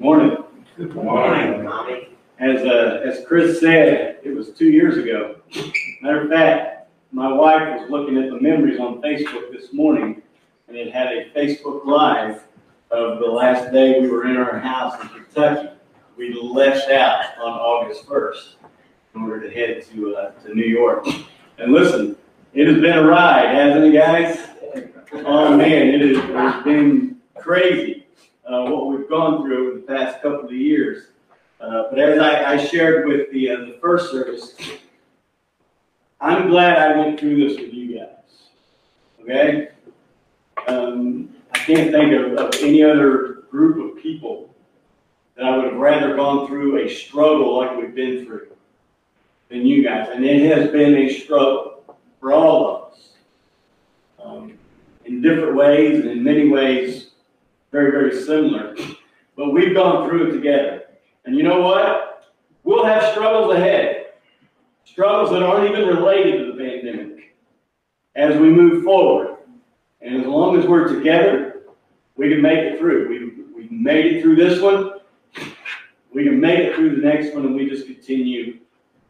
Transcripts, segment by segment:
Morning. Good morning. As, uh, as Chris said, it was two years ago. Matter of fact, my wife was looking at the memories on Facebook this morning, and it had a Facebook Live of the last day we were in our house in Kentucky. We left out on August 1st in order to head to, uh, to New York. And listen, it has been a ride, hasn't it, guys? Oh, man, it it has been crazy, uh, what we've gone through over the past couple of years. Uh, but as I, I shared with the, uh, the first service, I'm glad I went through this with you guys. Okay? Um, I can't think of, of any other group of people that I would have rather gone through a struggle like we've been through than you guys. And it has been a struggle for all of us. Um, in different ways and in many ways very, very similar. But we've gone through it together. And you know what? We'll have struggles ahead. Struggles that aren't even related to the pandemic as we move forward. And as long as we're together, we can make it through. We, we made it through this one. We can make it through the next one, and we just continue,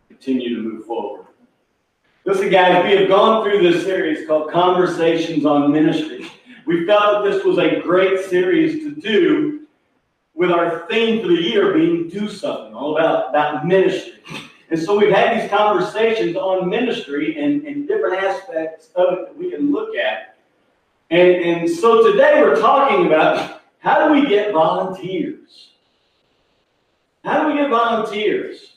continue to move forward. Listen, guys, we have gone through this series called Conversations on Ministry. We felt that this was a great series to do with our theme for the year being do something, all about, about ministry. And so we've had these conversations on ministry and, and different aspects of it that we can look at. And, and so today we're talking about how do we get volunteers? How do we get volunteers?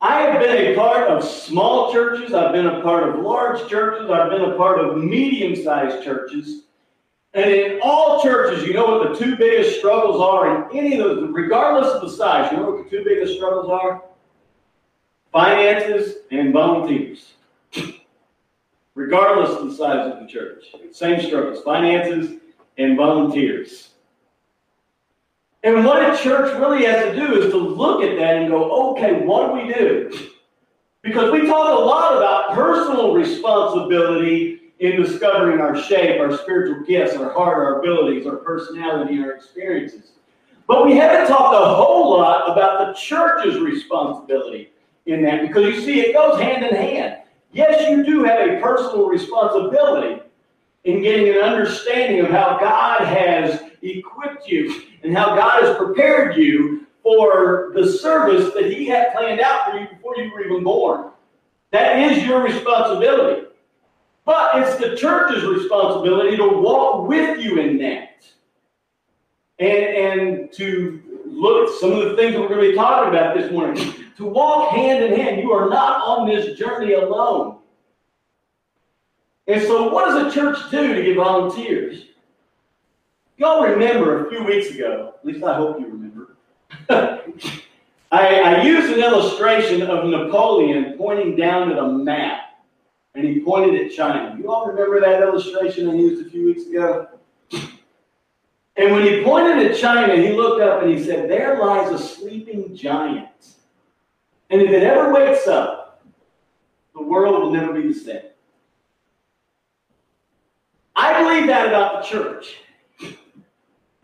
I have been a part of small churches, I've been a part of large churches, I've been a part of medium sized churches. And in all churches, you know what the two biggest struggles are in any of those, regardless of the size, you know what the two biggest struggles are? Finances and volunteers. regardless of the size of the church. Same struggles, finances and volunteers. And what a church really has to do is to look at that and go, okay, what do we do? Because we talk a lot about personal responsibility in discovering our shape, our spiritual gifts, our heart, our abilities, our personality, our experiences. But we haven't talked a whole lot about the church's responsibility in that because you see, it goes hand in hand. Yes, you do have a personal responsibility in getting an understanding of how God has equipped you and how God has prepared you for the service that He had planned out for you before you were even born. That is your responsibility. But it's the church's responsibility to walk with you in that. And, and to look at some of the things that we're going to be talking about this morning. To walk hand in hand. You are not on this journey alone. And so, what does a church do to get volunteers? Y'all remember a few weeks ago, at least I hope you remember, I, I used an illustration of Napoleon pointing down at a map, and he pointed at China. You all remember that illustration I used a few weeks ago? And when he pointed at China, he looked up and he said, There lies a sleeping giant. And if it ever wakes up, the world will never be the same. I believe that about the church.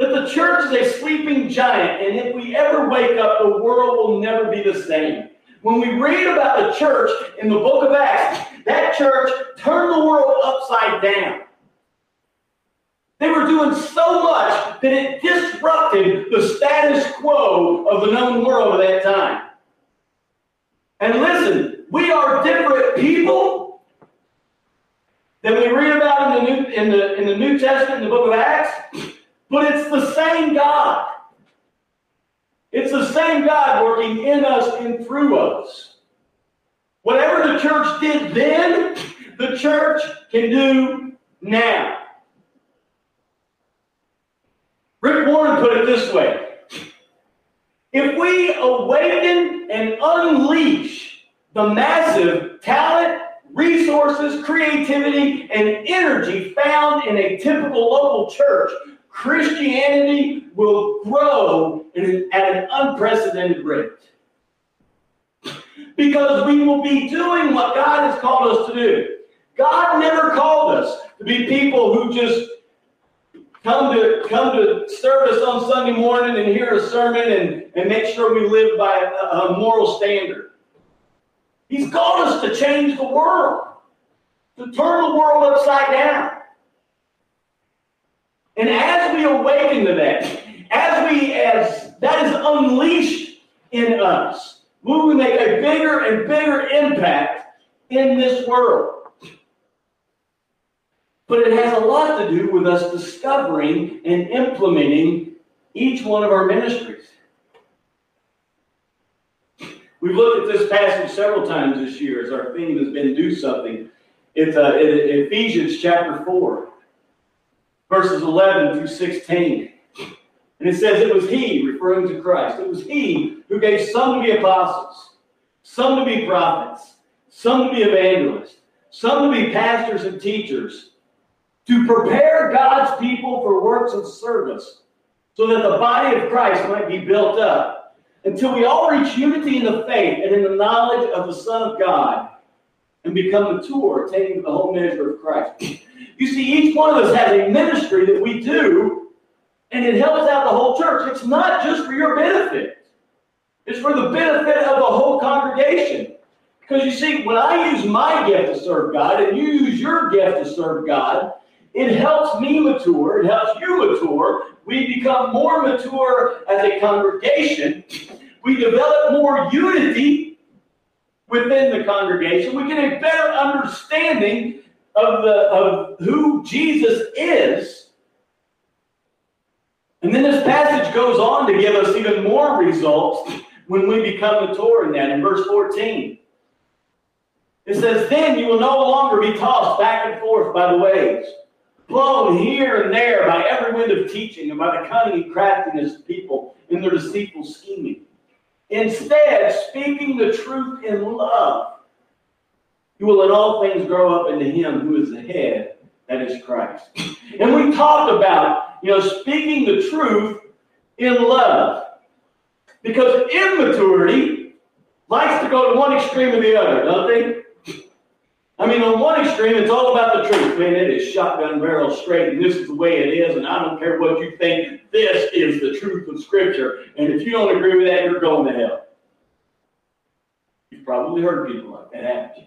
That the church is a sleeping giant, and if we ever wake up, the world will never be the same. When we read about the church in the book of Acts, that church turned the world upside down. They were doing so much that it disrupted the status quo of the known world at that time. And listen, we are different people than we read about in the New, in the, in the New Testament, in the book of Acts. But it's the same God. It's the same God working in us and through us. Whatever the church did then, the church can do now. Rick Warren put it this way If we awaken and unleash the massive talent, resources, creativity, and energy found in a typical local church, Christianity will grow at an unprecedented rate. Because we will be doing what God has called us to do. God never called us to be people who just come to come to service on Sunday morning and hear a sermon and, and make sure we live by a, a moral standard. He's called us to change the world, to turn the world upside down. And as we awaken to that, as we as that is unleashed in us, we will make a bigger and bigger impact in this world. But it has a lot to do with us discovering and implementing each one of our ministries. We've looked at this passage several times this year as our theme has been do something. It's uh, Ephesians chapter 4, verses 11 through 16. And it says it was he, referring to Christ, it was he who gave some to be apostles, some to be prophets, some to be evangelists, some to be pastors and teachers to prepare God's people for works of service, so that the body of Christ might be built up until we all reach unity in the faith and in the knowledge of the Son of God and become mature, attaining the whole measure of Christ. You see, each one of us has a ministry that we do, and it helps out the whole church. It's not just for your benefit, it's for the benefit of the whole congregation. Because you see, when I use my gift to serve God and you use your gift to serve God, it helps me mature. It helps you mature. We become more mature as a congregation. We develop more unity within the congregation. We get a better understanding of, the, of who Jesus is. And then this passage goes on to give us even more results when we become mature in that. In verse 14, it says, Then you will no longer be tossed back and forth by the waves blown here and there by every wind of teaching and by the cunning and craftiness of people in their deceitful scheming. Instead, speaking the truth in love, you will in all things grow up into him who is the head, that is Christ. And we talked about, you know, speaking the truth in love. Because immaturity likes to go to one extreme or the other, don't they? I mean, on one extreme, it's all about the truth. Man, it is shotgun barrel straight, and this is the way it is, and I don't care what you think. This is the truth of Scripture. And if you don't agree with that, you're going to hell. You've probably heard people like that, haven't you?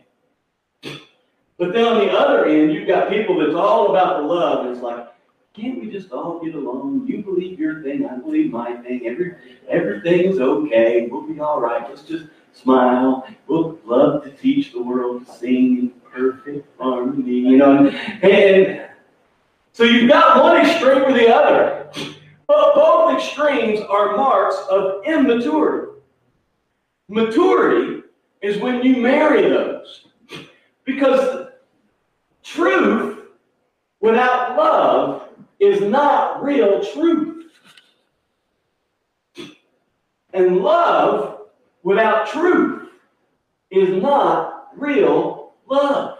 But then on the other end, you've got people that's all about the love, and it's like, can't we just all get along? You believe your thing, I believe my thing. Every everything's okay. We'll be all right. Let's just smile. We'll love to teach the world to sing in perfect harmony, you know. And so you've got one extreme or the other. But both extremes are marks of immaturity. Maturity is when you marry those. Because truth without love is not real truth. And love without truth is not real love.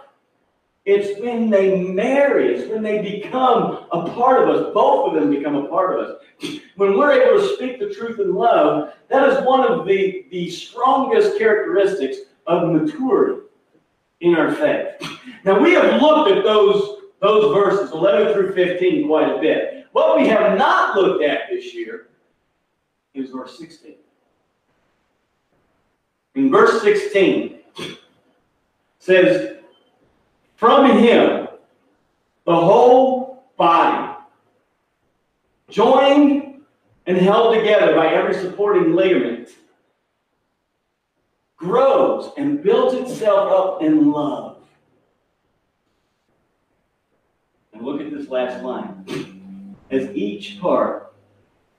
It's when they marry, it's when they become a part of us. Both of them become a part of us. When we're able to speak the truth in love, that is one of the, the strongest characteristics of maturity in our faith. Now, we have looked at those, those verses, 11 through 15, quite a bit. What we have not looked at this year is verse 16. In verse 16, says, From him, the whole body, joined and held together by every supporting ligament, grows and builds itself up in love. And look at this last line. As each part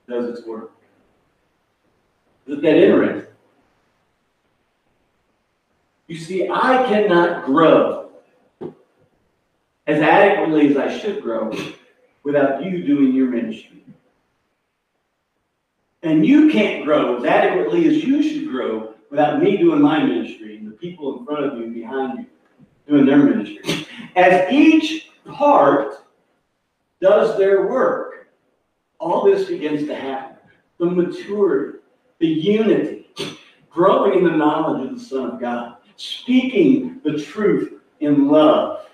does its work. Isn't that interesting? You see, I cannot grow as adequately as I should grow without you doing your ministry. And you can't grow as adequately as you should grow without me doing my ministry and the people in front of you behind you doing their ministry. As each part does their work, all this begins to happen. The maturity, the unity, growing in the knowledge of the Son of God speaking the truth in love.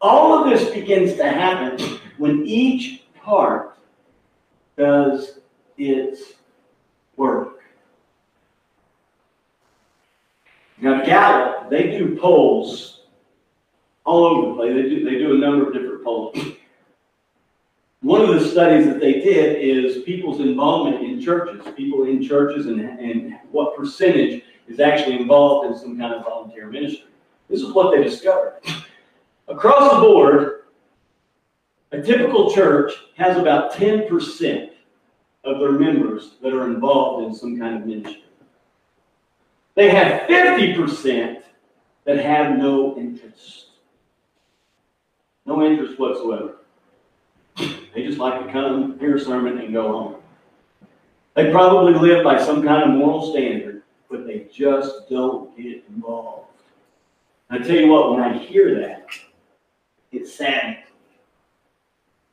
All of this begins to happen when each part does its work. Now, Gallup, they do polls all over the place. They do, they do a number of different polls. One of the studies that they did is people's involvement in churches, people in churches, and, and what percentage is actually involved in some kind of volunteer ministry. This is what they discovered. Across the board, a typical church has about 10% of their members that are involved in some kind of ministry. They have 50% that have no interest. No interest whatsoever. They just like to come, hear a sermon, and go home. They probably live by some kind of moral standard, but they just don't get involved. I tell you what, when I hear that, it's sad.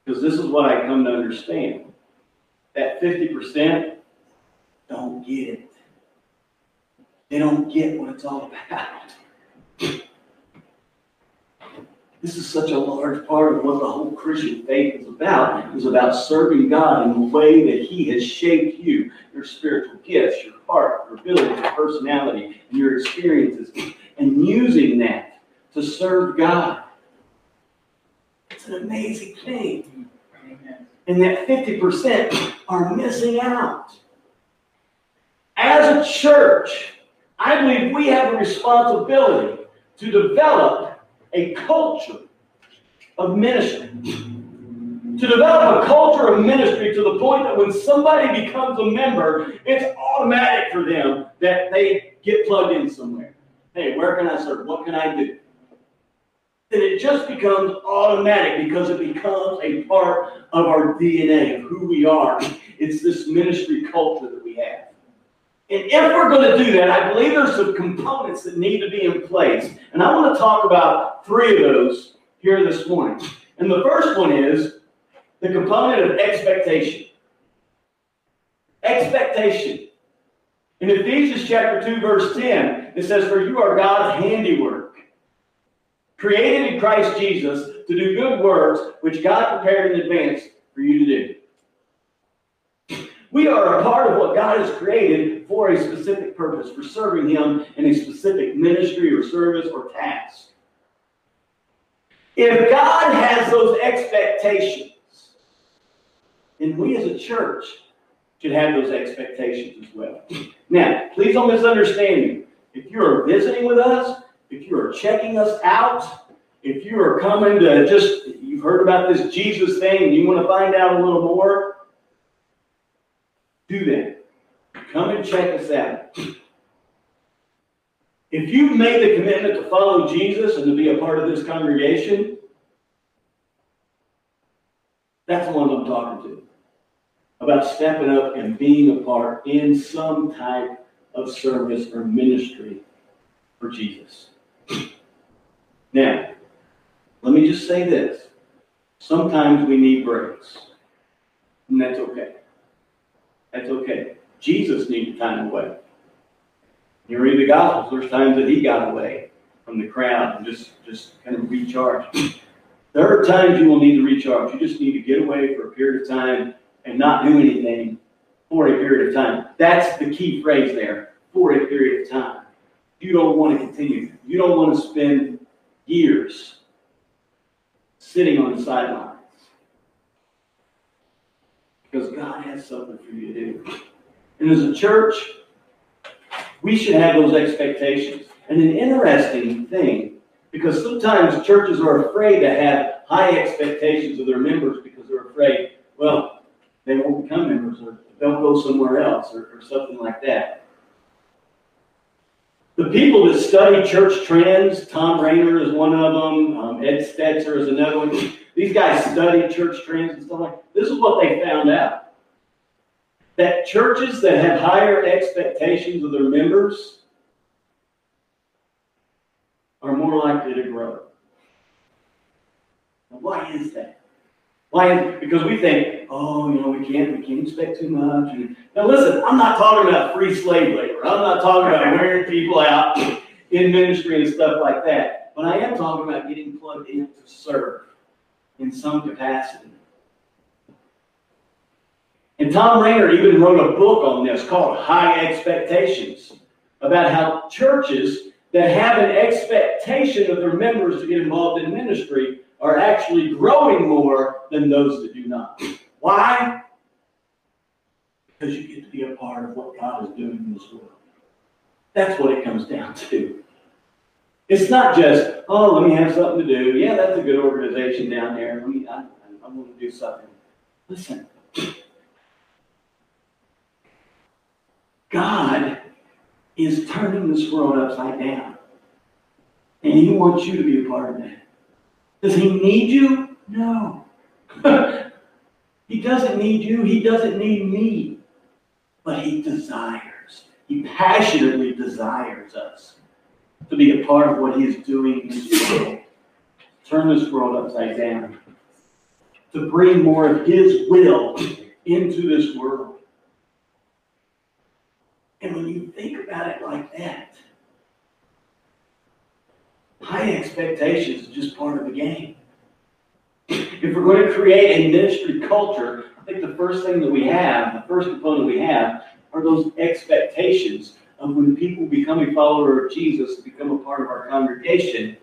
Because this is what I come to understand. That 50% don't get it. They don't get what it's all about. This is such a large part of what the whole Christian faith is about. It's about serving God in the way that He has shaped you, your spiritual gifts, your heart, your ability, your personality, and your experiences, and using that to serve God. It's an amazing thing. And that 50% are missing out. As a church, I believe we have a responsibility to develop a culture of ministry. To develop a culture of ministry to the point that when somebody becomes a member, it's automatic for them that they get plugged in somewhere. Hey, where can I serve? What can I do? Then it just becomes automatic because it becomes a part of our DNA, of who we are. It's this ministry culture that we have. And if we're going to do that, I believe there's some components that need to be in place. And I want to talk about three of those here this morning. And the first one is the component of expectation. Expectation. In Ephesians chapter 2, verse 10, it says, For you are God's handiwork, created in Christ Jesus to do good works which God prepared in advance for you to do. We are a part of what God has created for a specific purpose, for serving Him in a specific ministry or service or task. If God has those expectations, then we as a church should have those expectations as well. Now, please don't misunderstand me. If you are visiting with us, if you are checking us out, if you are coming to just, you've heard about this Jesus thing and you want to find out a little more, do that. Come and check us out. If you've made the commitment to follow Jesus and to be a part of this congregation, that's the one I'm talking to. About stepping up and being a part in some type of service or ministry for Jesus. Now, let me just say this. Sometimes we need breaks, and that's okay. That's okay. Jesus needed time away. You read the Gospels, there's times that he got away from the crowd and just, just kind of recharge. There are times you will need to recharge. You just need to get away for a period of time and not do anything for a period of time. That's the key phrase there, for a period of time. You don't want to continue. You don't want to spend years sitting on the sidelines. Because God has something for you to do. And as a church, we should have those expectations. And an interesting thing, because sometimes churches are afraid to have high expectations of their members because they're afraid, well, they won't become members or they'll go somewhere else or, or something like that. The people that study church trends, Tom Rainer is one of them, um, Ed Stetzer is another one. These guys study church trends and stuff like This is what they found out. That churches that have higher expectations of their members are more likely to grow. Now, why is that? Why? Because we think, oh, you know, we can't, we can't expect too much. And, now, listen, I'm not talking about free slave labor. I'm not talking about wearing people out in ministry and stuff like that. But I am talking about getting plugged in to serve in some capacity. And Tom Rainer even wrote a book on this called High Expectations about how churches that have an expectation of their members to get involved in ministry are actually growing more than those that do not. Why? Because you get to be a part of what God is doing in this world. That's what it comes down to. It's not just, oh, let me have something to do. Yeah, that's a good organization down there. Let me, I, I'm going to do something. Listen, God is turning this world upside down. And He wants you to be a part of that. Does He need you? No. he doesn't need you. He doesn't need me. But He desires, He passionately desires us to be a part of what He is doing in this world. Turn this world upside down. To bring more of His will into this world. And when you think about it like that, high expectations is just part of the game. If we're going to create a ministry culture, I think the first thing that we have, the first component we have, are those expectations of when people become a follower of Jesus, become a part of our congregation,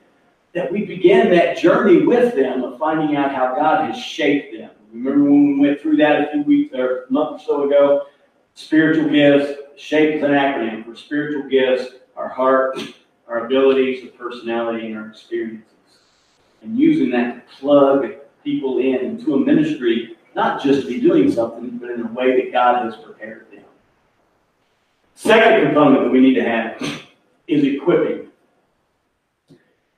that we begin that journey with them of finding out how God has shaped them. Remember when we went through that a few weeks or a month or so ago? Spiritual gifts, SHAPE is an acronym for spiritual gifts, our heart, our abilities, our personality, and our experiences. And using that to plug people in into a ministry, not just to be doing something, but in a way that God has prepared them. Second component that we need to have is equipping.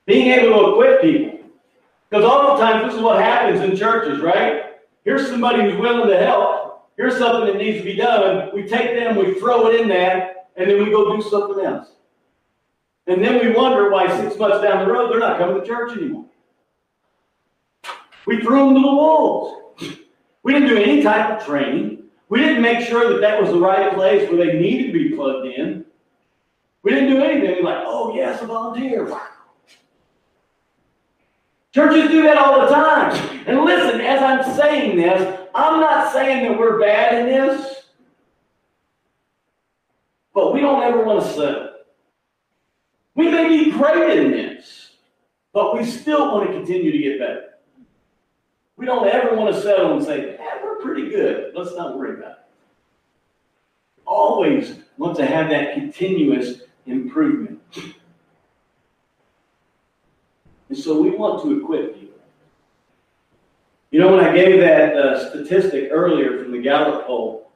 Being able to equip people. Because oftentimes this is what happens in churches, right? Here's somebody who's willing to help. Here's something that needs to be done. We take them, we throw it in there, and then we go do something else. And then we wonder why six months down the road they're not coming to church anymore. We threw them to the wolves. We didn't do any type of training. We didn't make sure that that was the right place where they needed to be plugged in. We didn't do anything like, oh, yes, a volunteer. Churches do that all the time. And listen, as I'm saying this, I'm not saying that we're bad in this, but we don't ever want to settle. We may be great in this, but we still want to continue to get better. We don't ever want to settle and say, yeah, we're pretty good. Let's not worry about it. Always want to have that continuous improvement. And so we want to equip people. You know, when I gave that uh, statistic earlier from the Gallup poll,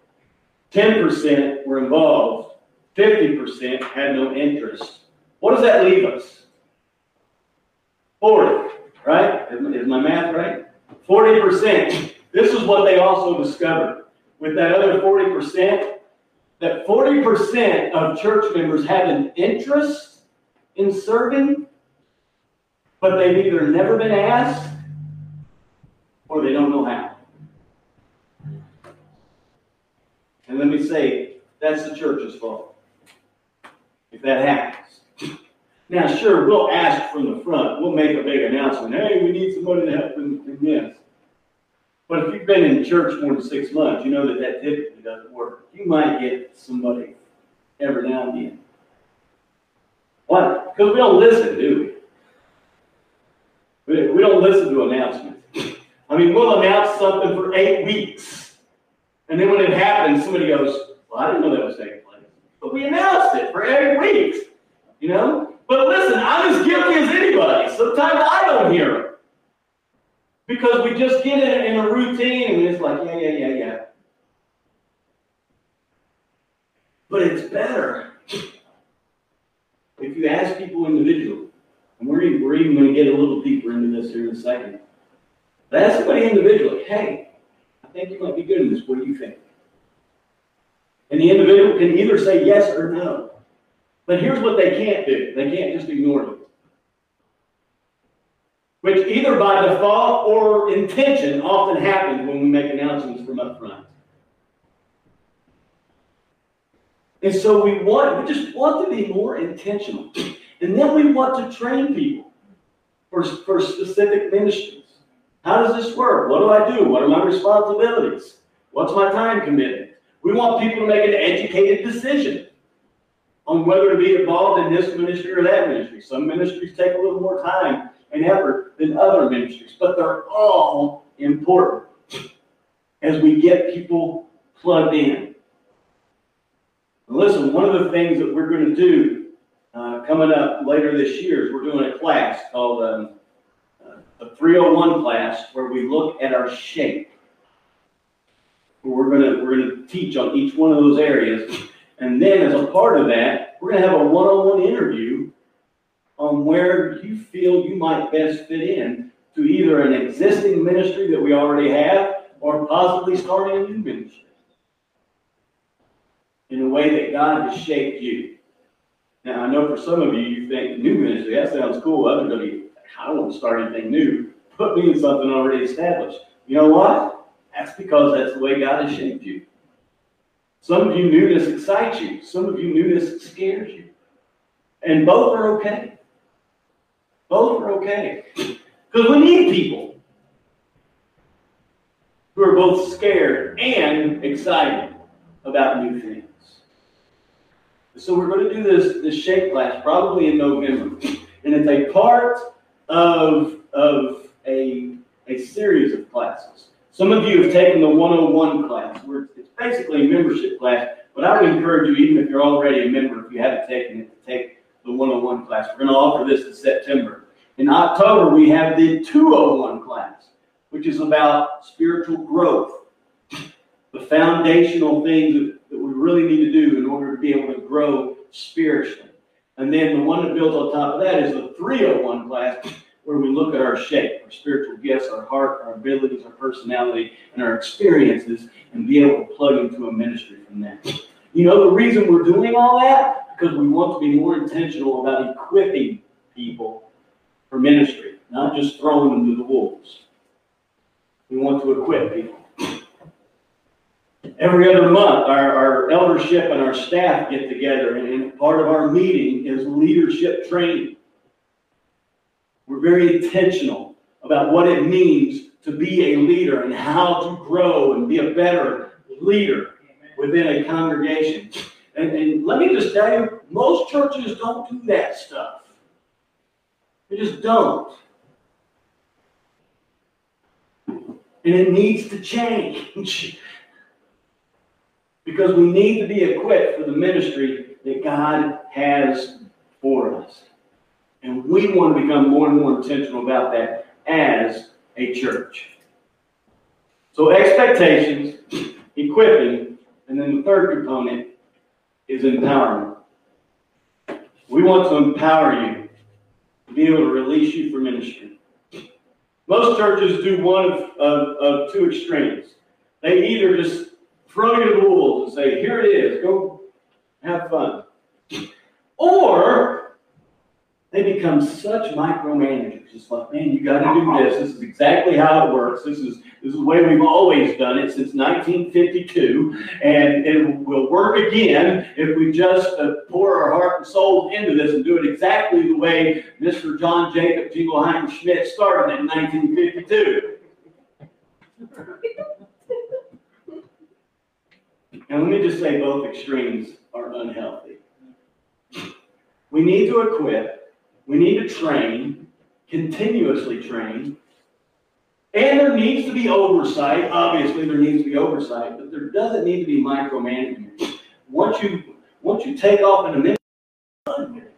10% were involved, 50% had no interest. What does that leave us? 40, right? Is my math right? 40%. This is what they also discovered. With that other 40%, that 40% of church members have an interest in serving, but they've either never been asked or they don't know how. And let me say, that's the church's fault. If that happens. Now, sure, we'll ask from the front. We'll make a big announcement. Hey, we need somebody to help in, in this. But if you've been in church more than six months, you know that that typically doesn't work. You might get somebody every now and then. Why? Because we don't listen, do we? We don't listen to announcements. I mean, we'll announce something for eight weeks. And then when it happens, somebody goes, Well, I didn't know that was taking place. But we announced it for eight weeks. You know? But listen, I'm as guilty as anybody. Sometimes I don't hear them. Because we just get in, in a routine and it's like, yeah, yeah, yeah, yeah. But it's better if you ask people individually. And we're even, we're even going to get a little deeper into this here in a second. But ask somebody individually, hey, I think you might be good in this. What do you think? And the individual can either say yes or no. But here's what they can't do they can't just ignore you. Which either by default or intention often happens when we make announcements from up front. And so we want, we just want to be more intentional. And then we want to train people for, for specific ministries. How does this work? What do I do? What are my responsibilities? What's my time commitment? We want people to make an educated decision on whether to be involved in this ministry or that ministry. Some ministries take a little more time and effort than other ministries, but they're all important as we get people plugged in. Listen, one of the things that we're going to do uh, coming up later this year is we're doing a class called um, uh, a 301 class where we look at our shape. We're going to we're going to teach on each one of those areas, and then as a part of that, we're going to have a one-on-one interview on where you feel you might best fit in to either an existing ministry that we already have or possibly starting a new ministry in a way that God has shaped you. Now, I know for some of you, you think new ministry, that sounds cool. Others going be, I don't want to start anything new. Put me in something already established. You know what? That's because that's the way God has shaped you. Some of you, newness excites you. Some of you, newness scares you. And both are okay. Both are okay. Because we need people who are both scared and excited about new things. So we're going to do this, this shape class probably in November. And it's a part of, of a, a series of classes. Some of you have taken the 101 class, where it's basically a membership class, but I would encourage you, even if you're already a member, if you haven't taken it, to take the 101 class. We're going to offer this in September. In October, we have the 201 class, which is about spiritual growth, the foundational things that we really need to do in order to be able to grow spiritually. And then the one that builds on top of that is the 301 class, where we look at our shape, our spiritual gifts, our heart, our abilities, our personality, and our experiences, and be able to plug into a ministry from that. You know the reason we're doing all that? Because we want to be more intentional about equipping people for ministry, not just throwing them to the wolves. We want to equip people. Every other month, our, our eldership and our staff get together, and, and part of our meeting is leadership training. We're very intentional about what it means to be a leader and how to grow and be a better leader within a congregation. And, and let me just tell you, most churches don't do that stuff. They just don't. And it needs to change. because we need to be equipped for the ministry that God has for us. And we want to become more and more intentional about that as a church. So, expectations, equipping, and then the third component is empowerment. We want to empower you to be able to release you from ministry. Most churches do one of, of, of two extremes. They either just throw you the wolves and say, here it is, go have fun. Or they become such micromanagers. It's like, man, you got to do this. This is exactly how it works. This is this is the way we've always done it since 1952, and it will work again if we just uh, pour our heart and soul into this and do it exactly the way Mr. John Jacob Jingleheimer Schmidt started in 1952. And let me just say both extremes are unhealthy. We need to equip, we need to train, continuously train, and there needs to be oversight. Obviously, there needs to be oversight, but there doesn't need to be micromanagement. Once you once you take off in a minute, run with it.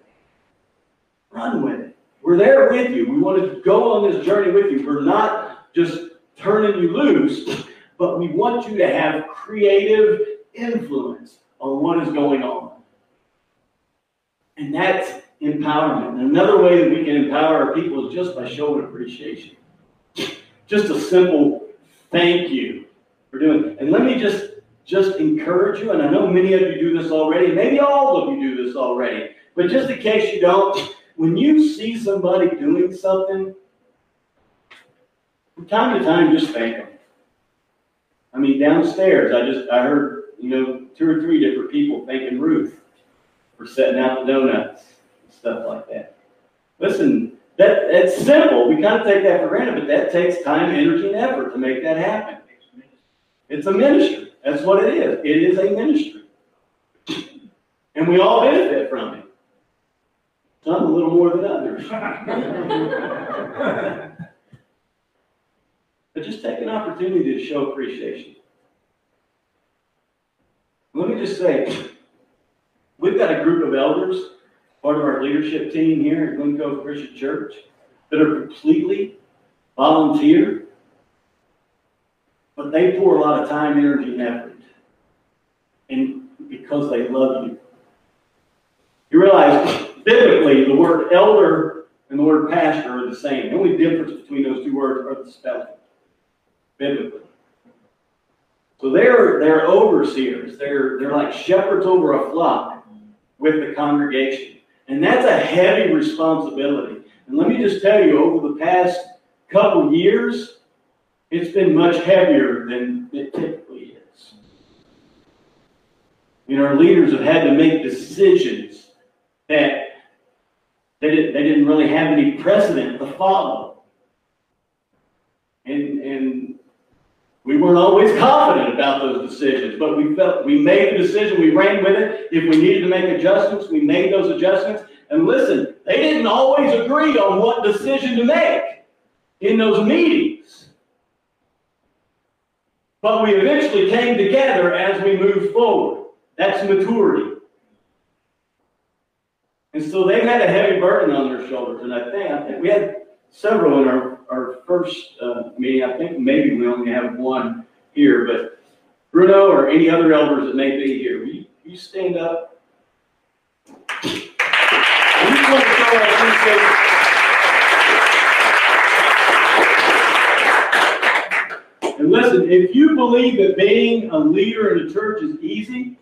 Run with it. We're there with you. We want to go on this journey with you. We're not just turning you loose, but we want you to have creative influence on what is going on. And that's empowerment. And another way that we can empower our people is just by showing appreciation. Just a simple thank you for doing it. And let me just just encourage you, and I know many of you do this already, maybe all of you do this already, but just in case you don't, when you see somebody doing something, from time to time, just thank them. I mean, downstairs, I just I heard you know, two or three different people thanking Ruth for setting out the donuts stuff like that. Listen, that that's simple. We kind of take that for granted, but that takes time, energy, and effort to make that happen. It's a ministry. That's what it is. It is a ministry. And we all benefit from it. Some a little more than others. but just take an opportunity to show appreciation. Let me just say, we've got a group of elders, part of our leadership team here at Glen Cove Christian Church, that are completely volunteer, but they pour a lot of time, energy, and effort. And because they love you. You realize, biblically, the word elder and the word pastor are the same. The only difference between those two words are the spelling, biblically. So they're, they're overseers. They're, they're like shepherds over a flock with the congregation. And that's a heavy responsibility. And let me just tell you, over the past couple years, it's been much heavier than it typically is. You know, our leaders have had to make decisions that they, didn't, they didn't really have any precedent to follow. And, and we weren't always confident about decisions, but we felt we made the decision, we ran with it. If we needed to make adjustments, we made those adjustments. And listen, they didn't always agree on what decision to make in those meetings. But we eventually came together as we moved forward. That's maturity. And so they've had a heavy burden on their shoulders. And I think, I think we had several in our, our first uh, meeting. I think maybe we only have one here, but Bruno or any other elders that may be here, will you, will you stand up? We just want to show our appreciation. And listen, if you believe that being a leader in a church is easy,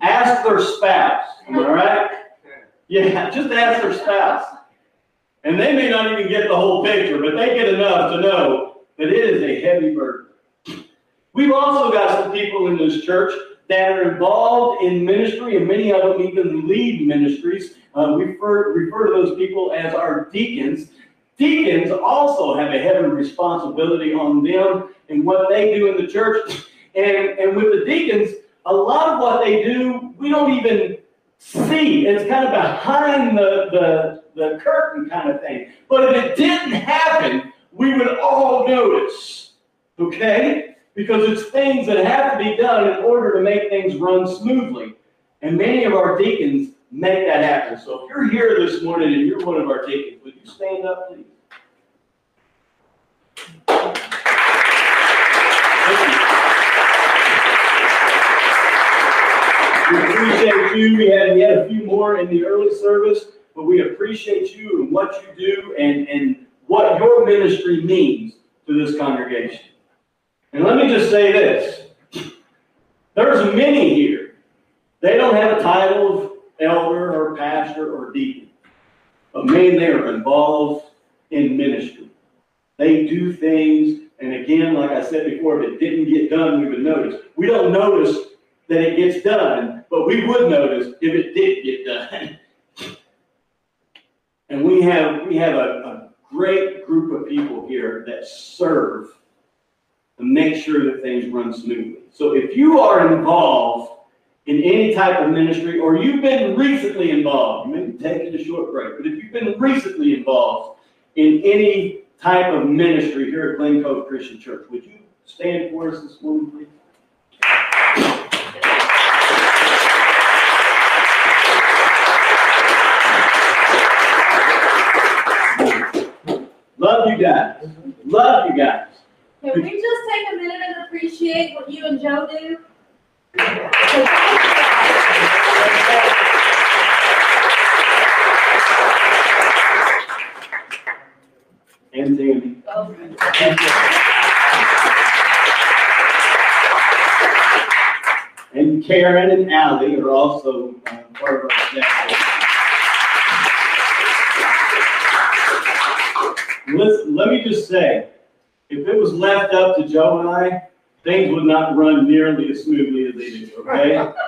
ask their spouse. I right? Yeah, just ask their spouse. And they may not even get the whole picture, but they get enough to know that it is a heavy burden. We've also got some people in this church that are involved in ministry, and many of them even lead ministries. Uh, we refer, refer to those people as our deacons. Deacons also have a heavy responsibility on them and what they do in the church. And, and with the deacons, a lot of what they do, we don't even see. It's kind of behind the, the, the curtain kind of thing. But if it didn't happen, we would all notice. Okay? Because it's things that have to be done in order to make things run smoothly. And many of our deacons make that happen. So if you're here this morning and you're one of our deacons, would you stand up, please? We appreciate you. We had, we had a few more in the early service, but we appreciate you and what you do and, and what your ministry means to this congregation. And let me just say this. There's many here. They don't have a title of elder or pastor or deacon. But man, they are involved in ministry. They do things, and again, like I said before, if it didn't get done, we would notice. We don't notice that it gets done, but we would notice if it did get done. And we have we have a, a great group of people here that serve to make sure that things run smoothly. So if you are involved in any type of ministry, or you've been recently involved, you may be taking a short break, but if you've been recently involved in any type of ministry here at Glen Cove Christian Church, would you stand for us this morning, please? Love you guys. Love you guys. Can we just take a minute and appreciate what you and Joe do? And Tammy. And Karen and Ally are also uh, part of our staff. Listen, let me just say, if it was left up to Joe and I, things would not run nearly as smoothly as they do, okay?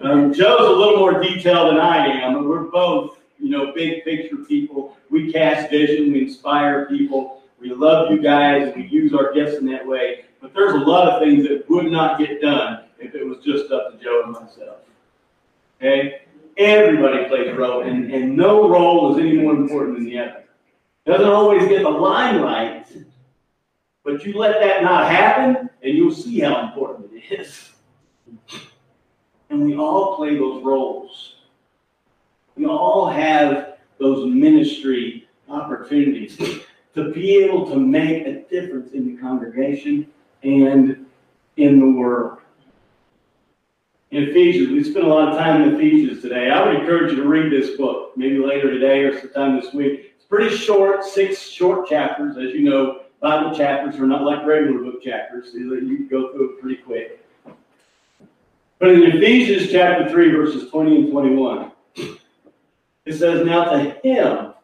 Um, Joe's a little more detailed than I am, and we're both, you know, big picture people. We cast vision, we inspire people. We love you guys, we use our gifts in that way. But there's a lot of things that would not get done if it was just up to Joe and myself. Okay? Everybody plays a role, and, and no role is any more important than the other. Doesn't always get the limelight, but you let that not happen, and you'll see how important it is. And we all play those roles. We all have those ministry opportunities to be able to make a difference in the congregation and in the world. In Ephesians, we spent a lot of time in Ephesians today. I would encourage you to read this book, maybe later today or sometime this week. Pretty short, six short chapters. As you know, Bible chapters are not like regular book chapters. You go through it pretty quick. But in Ephesians chapter 3, verses 20 and 21, it says, Now to him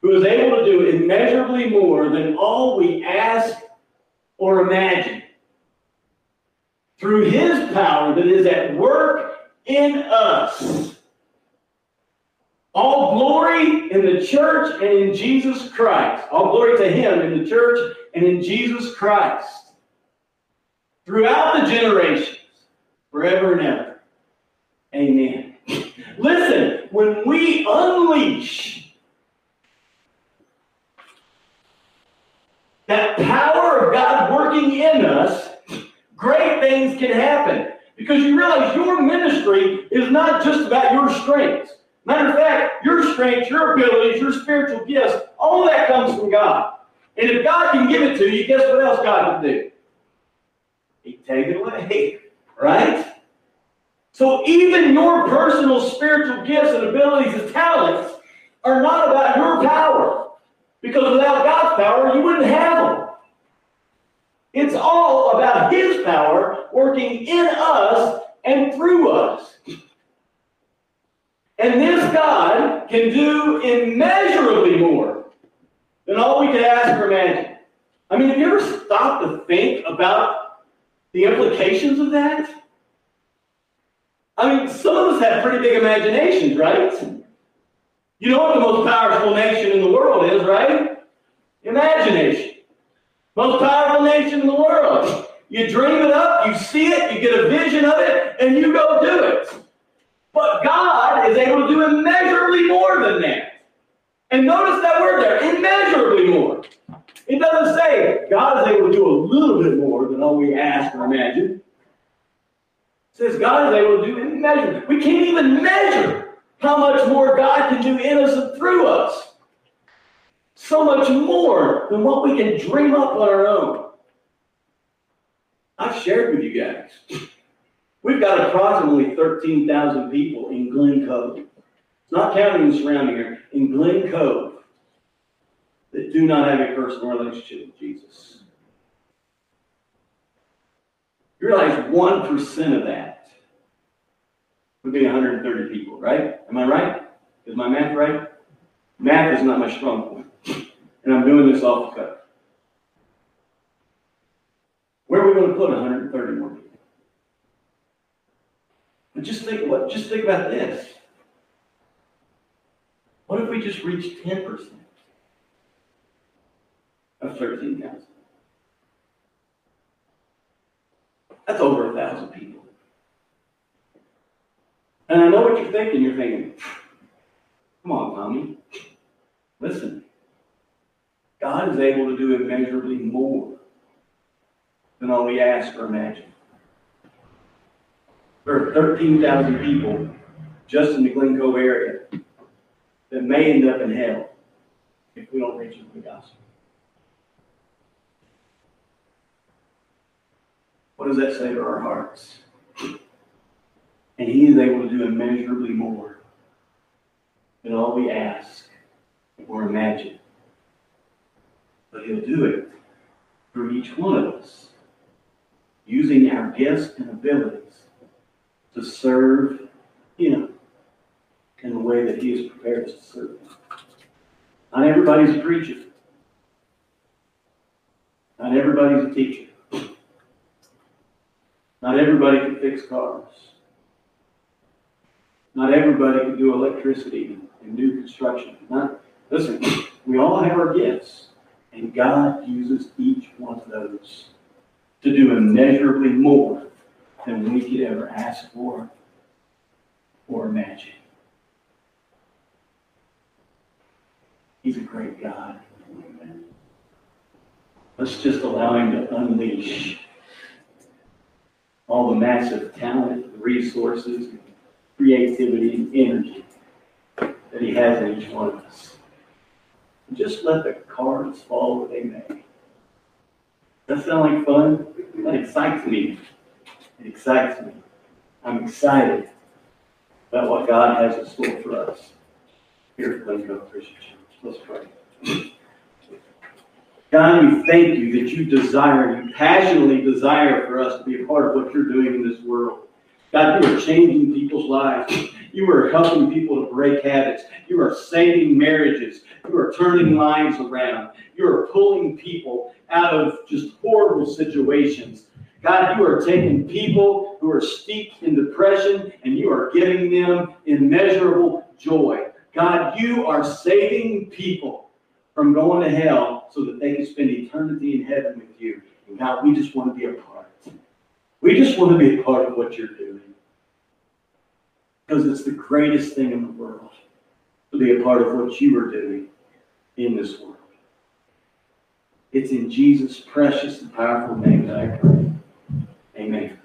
who is able to do immeasurably more than all we ask or imagine, through his power that is at work in us. All glory in the church and in Jesus Christ. All glory to him in the church and in Jesus Christ. Throughout the generations, forever and ever. Amen. Listen, when we unleash that power of God working in us, great things can happen. Because you realize your ministry is not just about your strengths. Matter of fact, your strengths, your abilities, your spiritual gifts, all that comes from God. And if God can give it to you, guess what else God can do? He take it away, right? So even your personal spiritual gifts and abilities and talents are not about your power. Because without God's power, you wouldn't have them. It's all about His power working in us and through us. And this God can do immeasurably more than all we could ask or imagine. I mean, have you ever stopped to think about the implications of that? I mean, some of us have pretty big imaginations, right? You know what the most powerful nation in the world is, right? Imagination. Most powerful nation in the world. You dream it up, you see it, you get a vision of it, and you go do it. But God is able to do immeasurably more than that. And notice that word there, immeasurably more. It doesn't say God is able to do a little bit more than all we ask or imagine. It says God is able to do immeasurably. We can't even measure how much more God can do in us and through us. So much more than what we can dream up on our own. I've shared with you guys. We've got approximately 13,000 people in Glen Cove, not counting the surrounding area, in Glen Cove that do not have a personal relationship with Jesus. You realize 1% of that would be 130 people, right? Am I right? Is my math right? Math is not my strong point. And I'm doing this off the cuff. Where are we going to put 130 more people? But just think what just think about this. What if we just reached 10% of 13,000? That's over a thousand people. And I know what you're thinking. You're thinking, come on, Tommy. Listen. God is able to do immeasurably more than all we ask or imagine. There are 13,000 people just in the Glen Cove area that may end up in hell if we don't reach them with the gospel. What does that say to our hearts? And He is able to do immeasurably more than all we ask or imagine. But He'll do it through each one of us, using our gifts and abilities to serve Him in the way that He is prepared to serve Him. Not everybody's a preacher. Not everybody's a teacher. Not everybody can fix cars. Not everybody can do electricity and do construction. Not, listen, we all have our gifts, and God uses each one of those to do immeasurably more than we could ever ask for or imagine. He's a great God. Let's just allow him to unleash all the massive talent, resources, creativity, and energy that he has in each one of us. Just let the cards fall where they may. That sound like fun? That excites me. It excites me. I'm excited about what God has in store for us here at Glen Cove Christian Church. Let's pray. God, we thank you that you desire, you passionately desire for us to be a part of what you're doing in this world. God, you are changing people's lives. You are helping people to break habits. You are saving marriages. You are turning lives around. You are pulling people out of just horrible situations. God, you are taking people who are steeped in depression and you are giving them immeasurable joy. God, you are saving people from going to hell so that they can spend eternity in heaven with you. And God, we just want to be a part. We just want to be a part of what you're doing. Because it's the greatest thing in the world to be a part of what you are doing in this world. It's in Jesus' precious and powerful name that I pray. Amen.